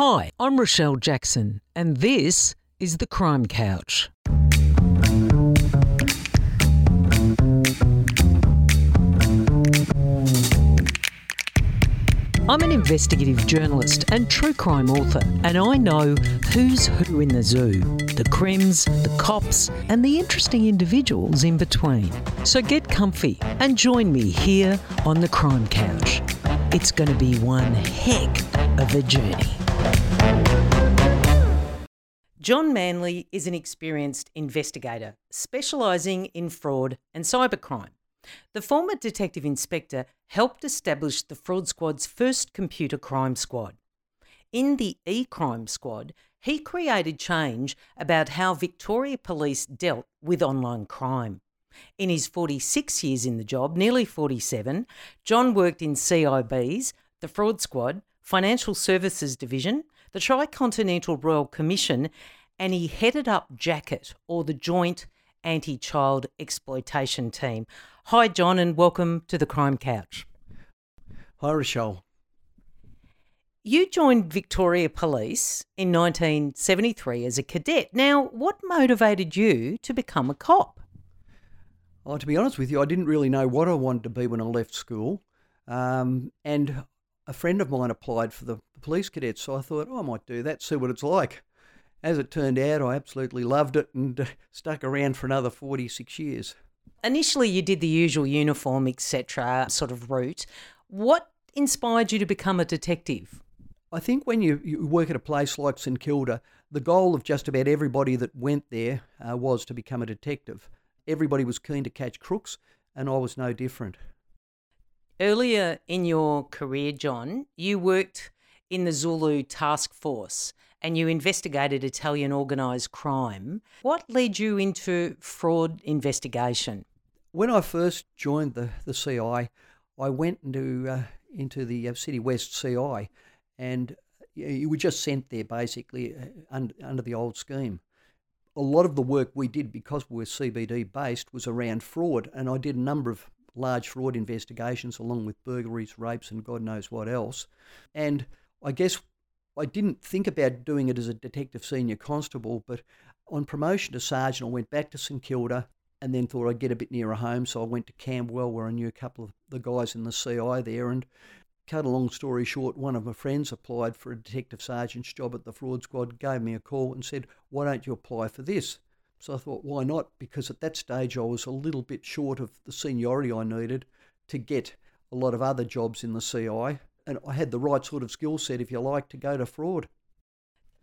Hi, I'm Rochelle Jackson, and this is The Crime Couch. I'm an investigative journalist and true crime author, and I know who's who in the zoo the crims, the cops, and the interesting individuals in between. So get comfy and join me here on the Crime Couch. It's going to be one heck of a journey. John Manley is an experienced investigator specialising in fraud and cybercrime. The former detective inspector helped establish the Fraud Squad's first computer crime squad. In the e crime squad, he created change about how Victoria Police dealt with online crime. In his 46 years in the job, nearly 47, John worked in CIBs, the Fraud Squad, Financial Services Division, the Tricontinental Royal Commission, and he headed up JACET, or the Joint Anti Child Exploitation Team. Hi, John, and welcome to the Crime Couch. Hi, Rochelle. You joined Victoria Police in 1973 as a cadet. Now, what motivated you to become a cop? Oh, to be honest with you, I didn't really know what I wanted to be when I left school. Um, and a friend of mine applied for the police cadets, so I thought, oh, I might do that, see what it's like. As it turned out, I absolutely loved it and uh, stuck around for another 46 years. Initially, you did the usual uniform, etc., sort of route. What inspired you to become a detective? I think when you, you work at a place like St Kilda, the goal of just about everybody that went there uh, was to become a detective. Everybody was keen to catch crooks, and I was no different. Earlier in your career, John, you worked in the Zulu Task Force and you investigated Italian organised crime. What led you into fraud investigation? When I first joined the, the CI, I went into, uh, into the uh, City West CI and you were just sent there basically uh, under, under the old scheme. A lot of the work we did because we were CBD based was around fraud, and I did a number of large fraud investigations along with burglaries, rapes, and God knows what else. And I guess I didn't think about doing it as a detective senior constable, but on promotion to sergeant, I went back to St Kilda and then thought I'd get a bit nearer home. So I went to Camberwell, where I knew a couple of the guys in the CI there. And cut a long story short, one of my friends applied for a detective sergeant's job at the fraud squad, gave me a call and said, Why don't you apply for this? So I thought, why not? Because at that stage I was a little bit short of the seniority I needed to get a lot of other jobs in the CI and I had the right sort of skill set, if you like, to go to fraud.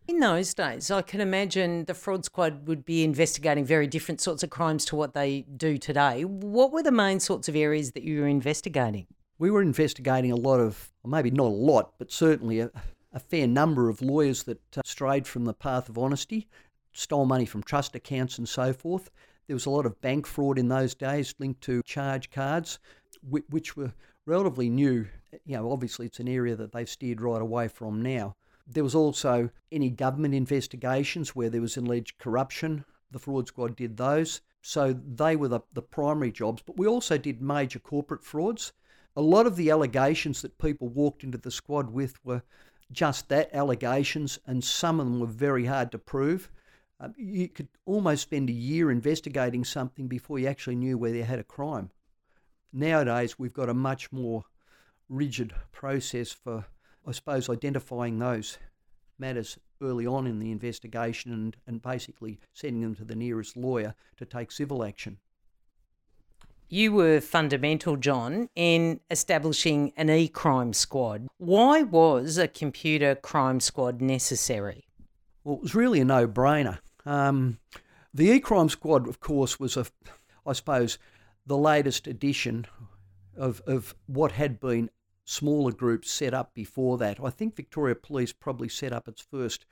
In those days, I can imagine the fraud squad would be investigating very different sorts of crimes to what they do today. What were the main sorts of areas that you were investigating? We were investigating a lot of, maybe not a lot, but certainly a, a fair number of lawyers that uh, strayed from the path of honesty, stole money from trust accounts and so forth. There was a lot of bank fraud in those days linked to charge cards, which were relatively new. You know, obviously it's an area that they've steered right away from now. There was also any government investigations where there was alleged corruption. The fraud squad did those. So they were the, the primary jobs. But we also did major corporate frauds. A lot of the allegations that people walked into the squad with were just that allegations, and some of them were very hard to prove. Um, you could almost spend a year investigating something before you actually knew where they had a crime. Nowadays, we've got a much more rigid process for, I suppose, identifying those matters early on in the investigation and, and basically sending them to the nearest lawyer to take civil action. You were fundamental, John, in establishing an e crime squad. Why was a computer crime squad necessary? Well, it was really a no brainer. Um, the e crime squad, of course, was a, I suppose, the latest edition of, of what had been smaller groups set up before that. I think Victoria Police probably set up its first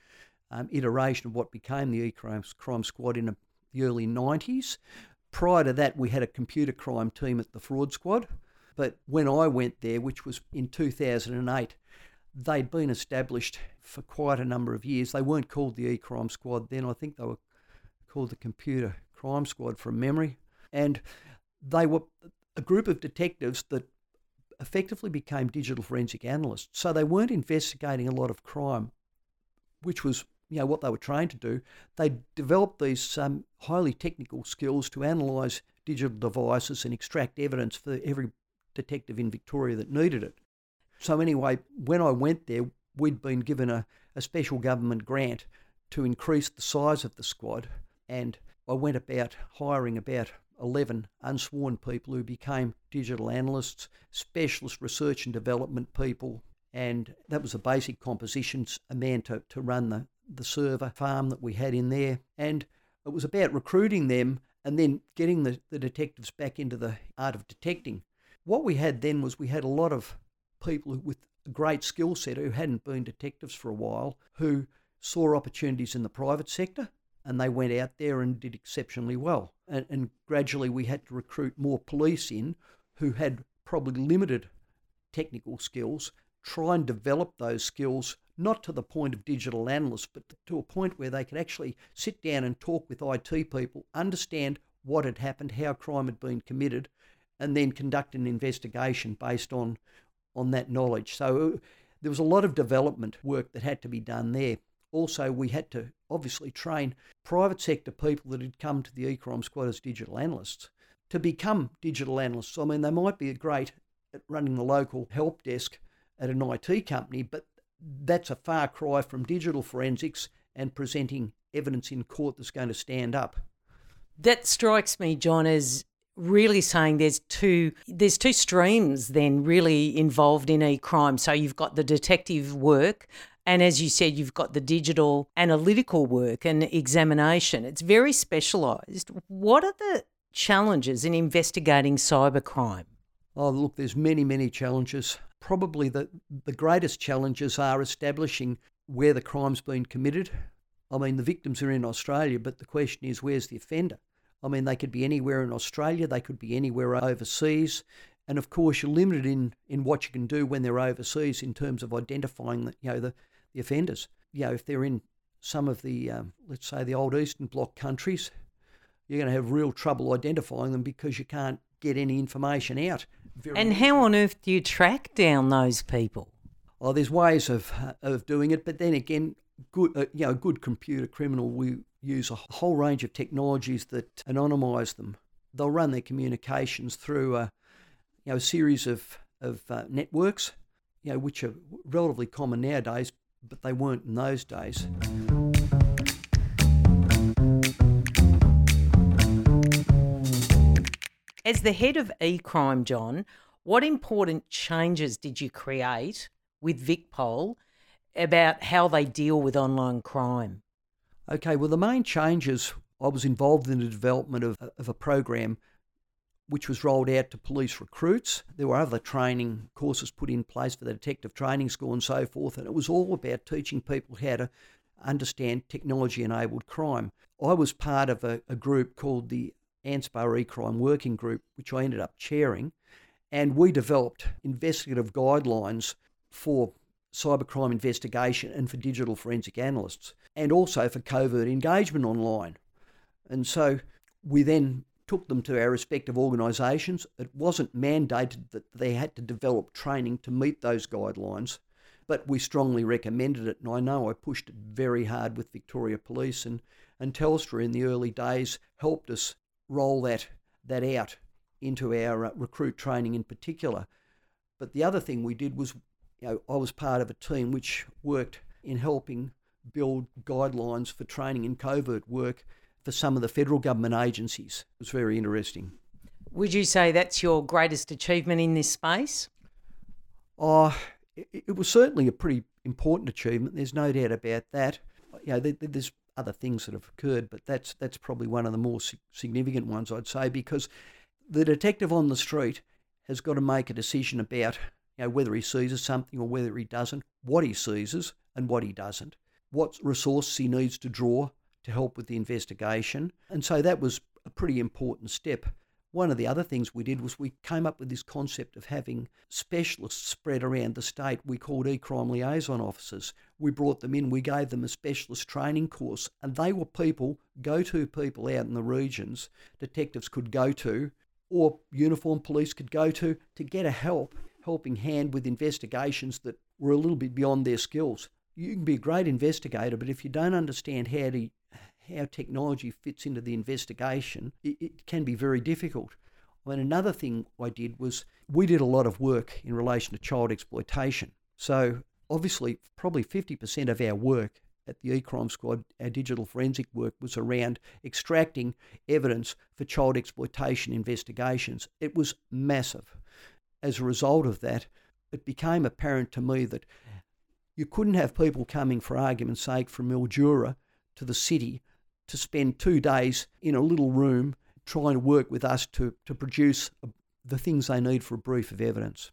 um, iteration of what became the E-Crime Crime Squad in the early 90s. Prior to that, we had a computer crime team at the Fraud Squad. But when I went there, which was in 2008, they'd been established for quite a number of years. They weren't called the E-Crime Squad then. I think they were called the Computer Crime Squad from memory. And they were a group of detectives that effectively became digital forensic analysts. So they weren't investigating a lot of crime. which was you know what they were trained to do. They developed these um, highly technical skills to analyse digital devices and extract evidence for every detective in Victoria that needed it. So anyway, when I went there, we'd been given a, a special government grant to increase the size of the squad, and I went about hiring about 11 unsworn people who became digital analysts, specialist research and development people, and that was a basic composition, a man to, to run the, the server farm that we had in there. And it was about recruiting them and then getting the, the detectives back into the art of detecting. What we had then was we had a lot of people with a great skill set who hadn't been detectives for a while who saw opportunities in the private sector and they went out there and did exceptionally well. And, and gradually we had to recruit more police in who had probably limited technical skills, try and develop those skills not to the point of digital analysts, but to a point where they could actually sit down and talk with IT people, understand what had happened, how crime had been committed, and then conduct an investigation based on on that knowledge. So uh, there was a lot of development work that had to be done there. Also, we had to obviously train private sector people that had come to the e-crime squad as digital analysts to become digital analysts. I mean, they might be great at running the local help desk at an IT company, but that's a far cry from digital forensics and presenting evidence in court that's going to stand up. That strikes me, John, as really saying there's two there's two streams then really involved in e-crime. So you've got the detective work and as you said, you've got the digital analytical work and examination. It's very specialised. What are the challenges in investigating cybercrime? Oh, look, there's many, many challenges probably the, the greatest challenges are establishing where the crime's been committed. I mean, the victims are in Australia, but the question is, where's the offender? I mean, they could be anywhere in Australia, they could be anywhere overseas. And of course, you're limited in, in what you can do when they're overseas in terms of identifying the, you know, the, the offenders. You know, if they're in some of the, um, let's say, the old Eastern Bloc countries, you're going to have real trouble identifying them because you can't get any information out and how on earth do you track down those people? Oh, there's ways of uh, of doing it, but then again, good uh, you know, a good computer criminal will use a whole range of technologies that anonymise them. They'll run their communications through a you know a series of of uh, networks, you know, which are relatively common nowadays, but they weren't in those days. As the head of eCrime, John, what important changes did you create with VicPol about how they deal with online crime? Okay, well, the main changes I was involved in the development of, of a program which was rolled out to police recruits. There were other training courses put in place for the detective training school and so forth, and it was all about teaching people how to understand technology enabled crime. I was part of a, a group called the ANZPAA E-Crime Working Group, which I ended up chairing, and we developed investigative guidelines for cybercrime investigation and for digital forensic analysts, and also for covert engagement online. And so we then took them to our respective organisations. It wasn't mandated that they had to develop training to meet those guidelines, but we strongly recommended it. And I know I pushed it very hard with Victoria Police, and, and Telstra in the early days helped us roll that that out into our uh, recruit training in particular. But the other thing we did was, you know, I was part of a team which worked in helping build guidelines for training in covert work for some of the federal government agencies. It was very interesting. Would you say that's your greatest achievement in this space? Oh, it, it was certainly a pretty important achievement. There's no doubt about that. You know, there's other things that have occurred, but that's that's probably one of the more significant ones I'd say because the detective on the street has got to make a decision about you know whether he seizes something or whether he doesn't, what he seizes and what he doesn't, what resources he needs to draw to help with the investigation, and so that was a pretty important step. One of the other things we did was we came up with this concept of having specialists spread around the state we called e-crime liaison officers. We brought them in, we gave them a specialist training course, and they were people, go-to people out in the regions, detectives could go to, or uniformed police could go to, to get a help, helping hand with investigations that were a little bit beyond their skills. you can be a great investigator, but if you don't understand how to how technology fits into the investigation, it, it can be very difficult. And another thing I did was we did a lot of work in relation to child exploitation. So obviously, probably 50% of our work at the e-crime squad, our digital forensic work was around extracting evidence for child exploitation investigations. It was massive. As a result of that, it became apparent to me that you couldn't have people coming, for argument's sake, from Mildura to the city to spend two days in a little room trying to work with us to, to produce uh, the things they need for a brief of evidence.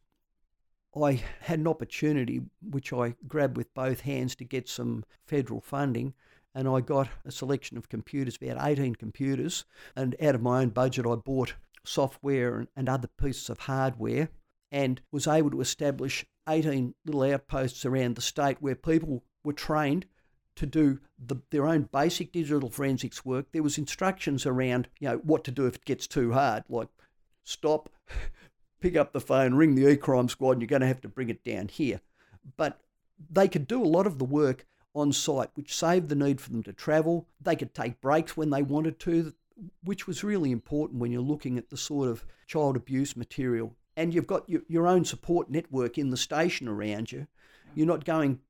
I had an opportunity, which I grabbed with both hands, to get some federal funding, and I got a selection of computers, about 18 computers, and out of my own budget, I bought software and other pieces of hardware and was able to establish 18 little outposts around the state where people were trained to do the, their own basic digital forensics work. There was instructions around, you know, what to do if it gets too hard, like stop, pick up the phone, ring the e-crime squad, and you're going to have to bring it down here. But they could do a lot of the work on site, which saved the need for them to travel. They could take breaks when they wanted to, which was really important when you're looking at the sort of child abuse material. And you've got your, your own support network in the station around you. You're not going,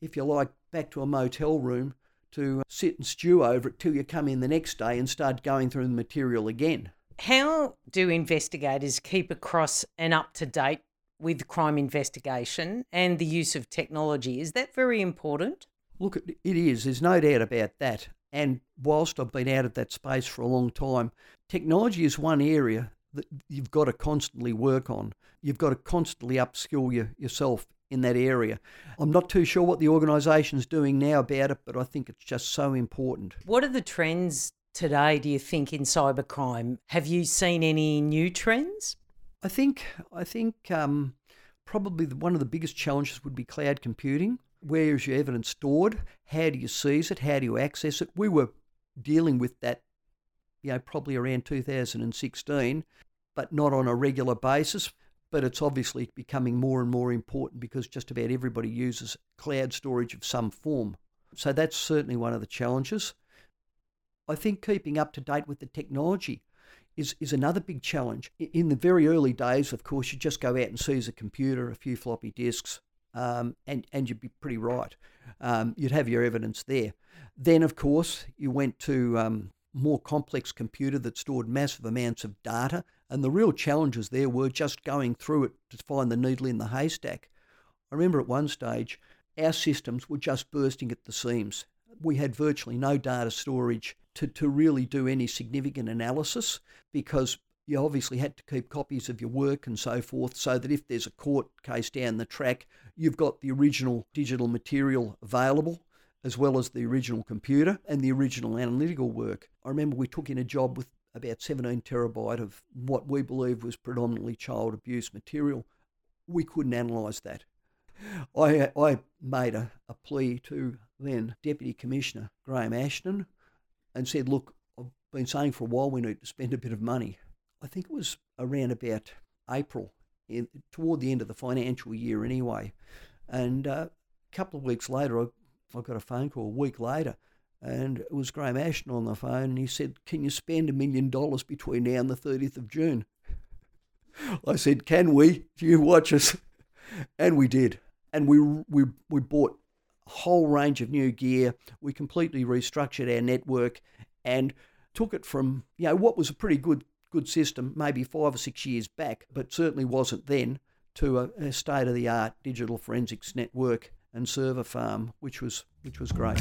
if you like, back to a motel room to uh, sit and stew over it till you come in the next day and start going through the material again. How do investigators keep across and up to date with crime investigation and the use of technology? Is that very important? Look, it is. There's no doubt about that. And whilst I've been out of that space for a long time, technology is one area that you've got to constantly work on. You've got to constantly upskill you, yourself in that area. I'm not too sure what the organisation's doing now about it, but I think it's just so important. What are the trends today, do you think, in cybercrime? Have you seen any new trends? I think I think um, probably one of the biggest challenges would be cloud computing. Where is your evidence stored? How do you seize it? How do you access it? We were dealing with that, you know, probably around 2016, but not on a regular basis. But it's obviously becoming more and more important because just about everybody uses cloud storage of some form. So that's certainly one of the challenges. I think keeping up to date with the technology is, is another big challenge. In the very early days, of course, you just go out and seize a computer, a few floppy disks, um, and, and you'd be pretty right. Um, you'd have your evidence there. Then, of course, you went to um, more complex computer that stored massive amounts of data, and the real challenges there were just going through it to find the needle in the haystack. I remember at one stage, our systems were just bursting at the seams. We had virtually no data storage to, to really do any significant analysis because you obviously had to keep copies of your work and so forth so that if there's a court case down the track, you've got the original digital material available as well as the original computer and the original analytical work. I remember we took in a job with about 17 terabyte of what we believe was predominantly child abuse material. We couldn't analyse that. I, I made a, a plea to then Deputy Commissioner Graham Ashton and said, Look, I've been saying for a while we need to spend a bit of money. I think it was around about April, in, toward the end of the financial year anyway. And uh, a couple of weeks later, I, I got a phone call a week later, and it was Graham Ashton on the phone, and he said, Can you spend a million dollars between now and the 30th of June? I said, Can we? Do you watch us. And we did. And we, we, we bought a whole range of new gear. We completely restructured our network and took it from you know what was a pretty good good system maybe five or six years back, but certainly wasn't then, to a, a state of the art digital forensics network and server farm, which was which was great.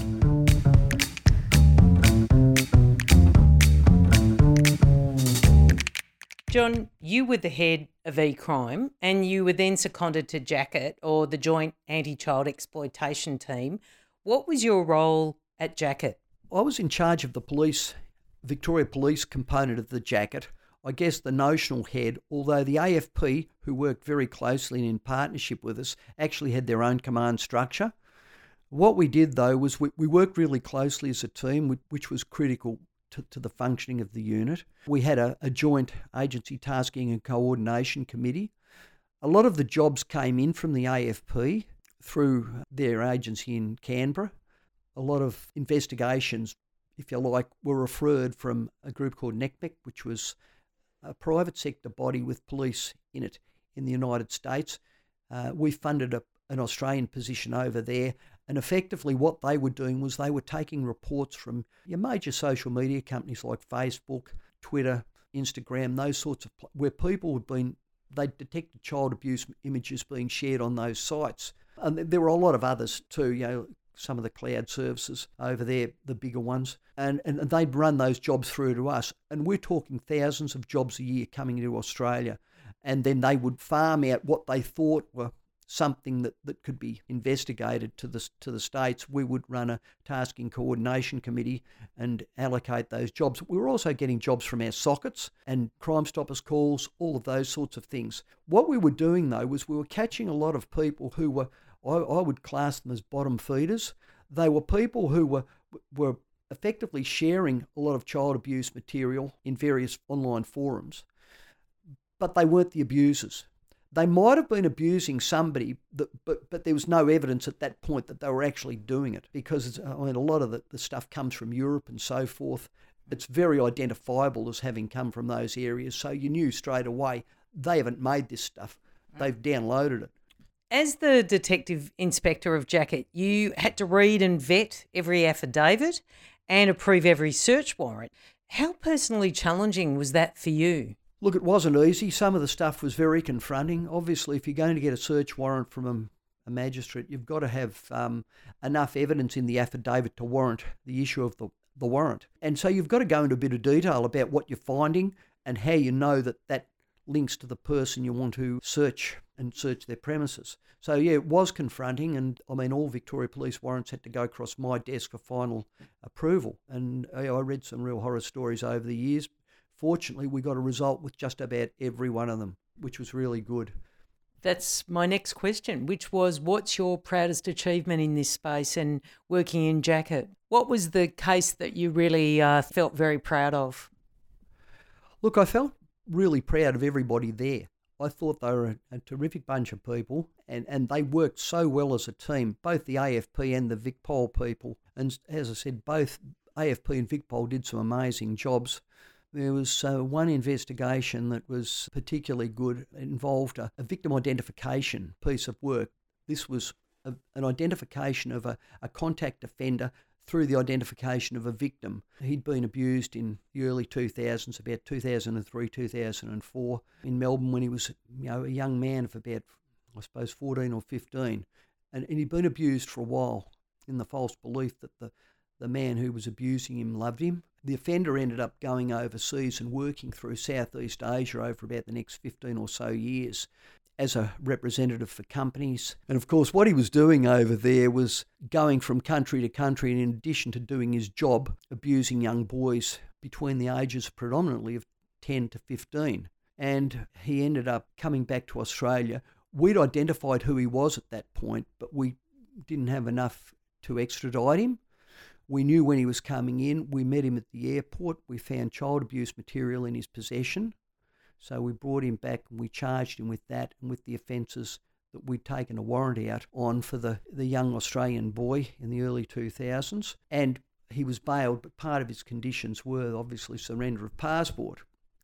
John, you were the head of e-crime and you were then seconded to JACET or the Joint Anti-Child Exploitation Team. What was your role at JACET? I was in charge of the police, Victoria Police component of the JACET. I guess the notional head, although the AFP, who worked very closely and in partnership with us, actually had their own command structure. What we did though was we, we worked really closely as a team, which was critical to, to the functioning of the unit. We had a, a joint agency tasking and coordination committee. A lot of the jobs came in from the AFP, through their agency in Canberra. A lot of investigations, if you like, were referred from a group called NCMEC, which was a private sector body with police in it in the United States. Uh, we funded a, an Australian position over there, and effectively what they were doing was they were taking reports from your major social media companies like Facebook, Twitter, Instagram, those sorts of where people had been they detected child abuse images being shared on those sites. And there were a lot of others too, you know, some of the cloud services over there, the bigger ones. And, and they'd run those jobs through to us. And we're talking thousands of jobs a year coming into Australia. And then they would farm out what they thought were something that, that could be investigated to the, to the states, we would run a tasking coordination committee and allocate those jobs. We were also getting jobs from our SOCITs and Crime Stoppers calls, all of those sorts of things. What we were doing though was we were catching a lot of people who were, I, I would class them as bottom feeders. They were people who were were effectively sharing a lot of child abuse material in various online forums, but they weren't the abusers they might have been abusing somebody, that, but but there was no evidence at that point that they were actually doing it because I mean a lot of the, the stuff comes from Europe and so forth. It's very identifiable as having come from those areas, so you knew straight away they haven't made this stuff; mm. they've downloaded it. As the detective inspector of JACET, you had to read and vet every affidavit and approve every search warrant. How personally challenging was that for you? Look, it wasn't easy. Some of the stuff was very confronting. Obviously, if you're going to get a search warrant from a, a magistrate, you've got to have um, enough evidence in the affidavit to warrant the issue of the, the warrant. And so you've got to go into a bit of detail about what you're finding and how you know that that links to the person you want to search and search their premises. So, yeah, it was confronting. And I mean, all Victoria Police warrants had to go across my desk for final approval. And I read some real horror stories over the years fortunately, we got a result with just about every one of them, which was really good. That's my next question, which was what's your proudest achievement in this space and working in JACET? What was the case that you really uh, felt very proud of? Look, I felt really proud of everybody there. I thought they were a, a, terrific bunch of people and, and they worked so well as a team, both the AFP and the VicPol people. And as I said, both AFP and VicPol did some amazing jobs. There was uh, one investigation that was particularly good. It involved a, a victim identification piece of work. This was a, an identification of a, a contact offender through the identification of a victim. He'd been abused in the early 2000s, about 2003, 2004, in Melbourne when he was you know, a young man of about, I suppose, 14 or 15. And, and he'd been abused for a while in the false belief that the, the man who was abusing him loved him. The offender ended up going overseas and working through Southeast Asia over about the next 15 or so years as a representative for companies. And of course, what he was doing over there was going from country to country, and in addition to doing his job, abusing young boys between the ages predominantly of 10 to 15. And he ended up coming back to Australia. We'd identified who he was at that point, but we didn't have enough to extradite him. We knew when he was coming in. We met him at the airport. We found child abuse material in his possession. So we brought him back and we charged him with that and with the offences that we'd taken a warrant out on for the, the young Australian boy in the early 2000s. And he was bailed, but part of his conditions were obviously surrender of passport.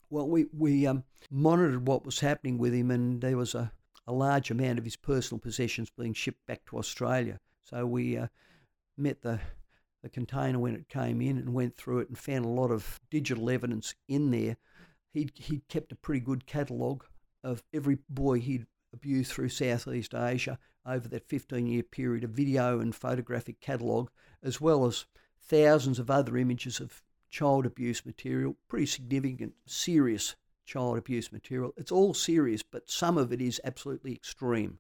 Well, we, we um, monitored what was happening with him, and there was a, a large amount of his personal possessions being shipped back to Australia. So we uh, met the the container when it came in and went through it and found a lot of digital evidence in there. He he kept a pretty good catalogue of every boy he'd abused through Southeast Asia over that 15 year period, a video and photographic catalogue, as well as thousands of other images of child abuse material, pretty significant, serious child abuse material. It's all serious, but some of it is absolutely extreme.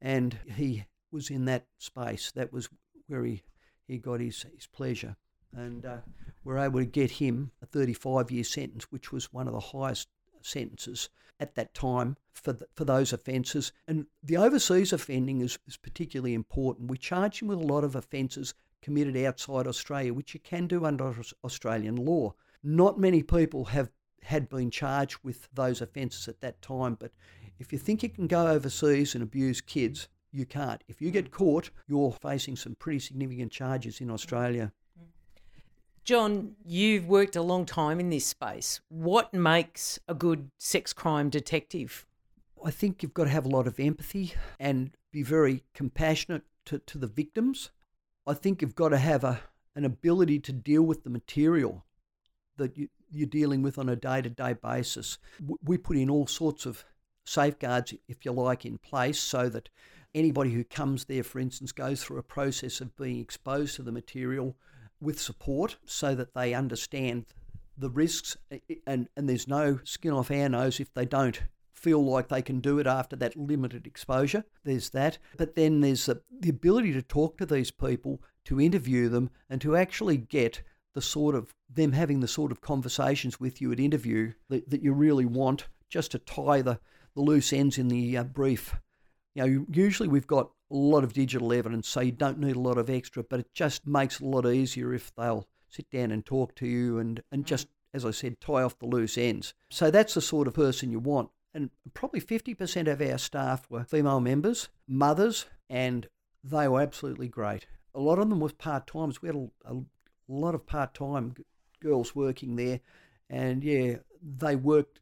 And he was in that space. That was where he he got his, his pleasure. And uh, we're able to get him a 35 year sentence, which was one of the highest sentences at that time for, the, for those offences. And the overseas offending is, is particularly important. We charge him with a lot of offences committed outside Australia, which you can do under Australian law. Not many people have had been charged with those offences at that time, but if you think you can go overseas and abuse kids, you can't. If you get hmm. caught, you're facing some pretty significant charges in Australia. Hmm. John, you've worked a long time in this space. What makes a good sex crime detective? I think you've got to have a lot of empathy and be very compassionate to, to the victims. I think you've got to have a, an ability to deal with the material that you, you're dealing with on a day to day basis. We put in all sorts of safeguards, if you like, in place so that anybody who comes there, for instance, goes through a process of being exposed to the material with support so that they understand the risks and, and there's no skin off our nose if they don't feel like they can do it after that limited exposure. There's that. But then there's the, the ability to talk to these people, to interview them, and to actually get the sort of them having the sort of conversations with you at interview that, that you really want just to tie the, the loose ends in the uh, brief. You know, usually we've got a lot of digital evidence, so you don't need a lot of extra, but it just makes it a lot easier if they'll sit down and talk to you and, and mm. just, as I said, tie off the loose ends. So that's the sort of person you want. And probably 50% of our staff were female members, mothers, and they were absolutely great. A lot of them were part timers. We had a, a lot of part time girls working there, and yeah, they worked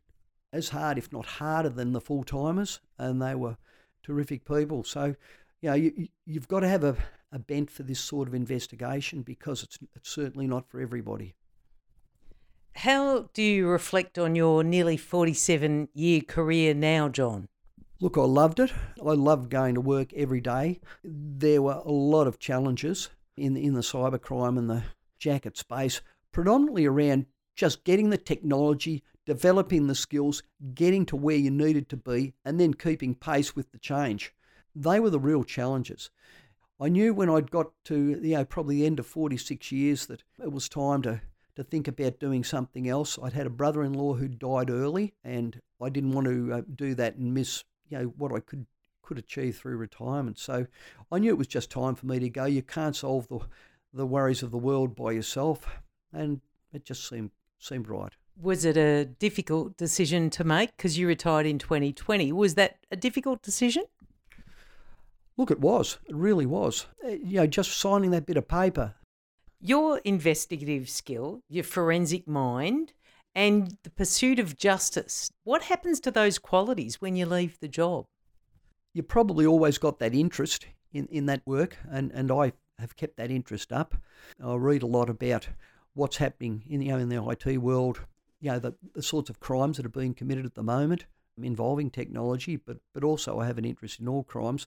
as hard, if not harder, than the full timers, and they were terrific people. So, you know, you, you've got to have a, a bent for this sort of investigation because it's, it's certainly not for everybody. How do you reflect on your nearly 47 year career now, John? Look, I loved it. I loved going to work every day. There were a lot of challenges in, in the cybercrime and the JACET space, predominantly around just getting the technology, developing the skills, getting to where you needed to be, and then keeping pace with the change. They were the real challenges. I knew when I'd got to you know probably the end of 46 years that it was time to to think about doing something else. I'd had a brother-in-law who died early, and I didn't want to uh, do that and miss you know what I could could achieve through retirement. So I knew it was just time for me to go. You can't solve the the worries of the world by yourself, and it just seemed seemed right. Was it a difficult decision to make because you retired in 2020? Was that a difficult decision? Look, it was. It really was. Uh, you know, just signing that bit of paper. Your investigative skill, your forensic mind, and the pursuit of justice. What happens to those qualities when you leave the job? You probably always got that interest in, in that work, and, and I have kept that interest up. I read a lot about what's happening in, you know, in the IT world, you know, the, the sorts of crimes that are being committed at the moment involving technology, but, but also I have an interest in all crimes.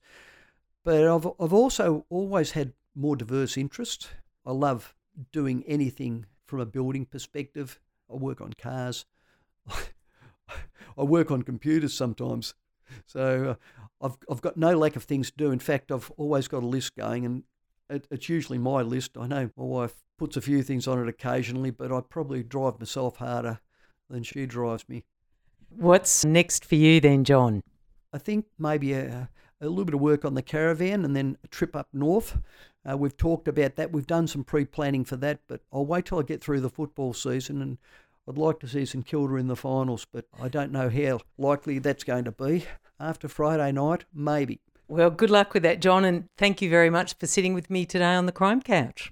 But I've, I've also always had more diverse interests. I love doing anything from a building perspective. I work on cars. I work on computers sometimes. So uh, I've, I've got no lack of things to do. In fact, I've always got a list going, and it, it's usually my list. I know my wife puts a few things on it occasionally, but I probably drive myself harder than she drives me. What's next for you then, John? I think maybe a, a little bit of work on the caravan and then a trip up north. Uh, we've talked about that. We've done some pre planning for that, but I'll wait till I get through the football season and I'd like to see St Kilda in the finals, but I don't know how likely that's going to be. After Friday night, maybe. Well, good luck with that, John, and thank you very much for sitting with me today on the Crime Couch.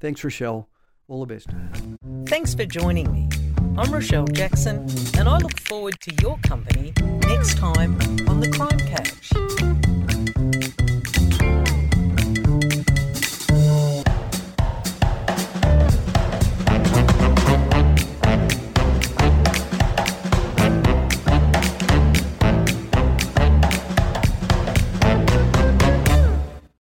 Thanks, Rochelle. All the best. Thanks for joining me. I'm Rochelle Jackson, and I look forward to your company next time on the Crime Couch.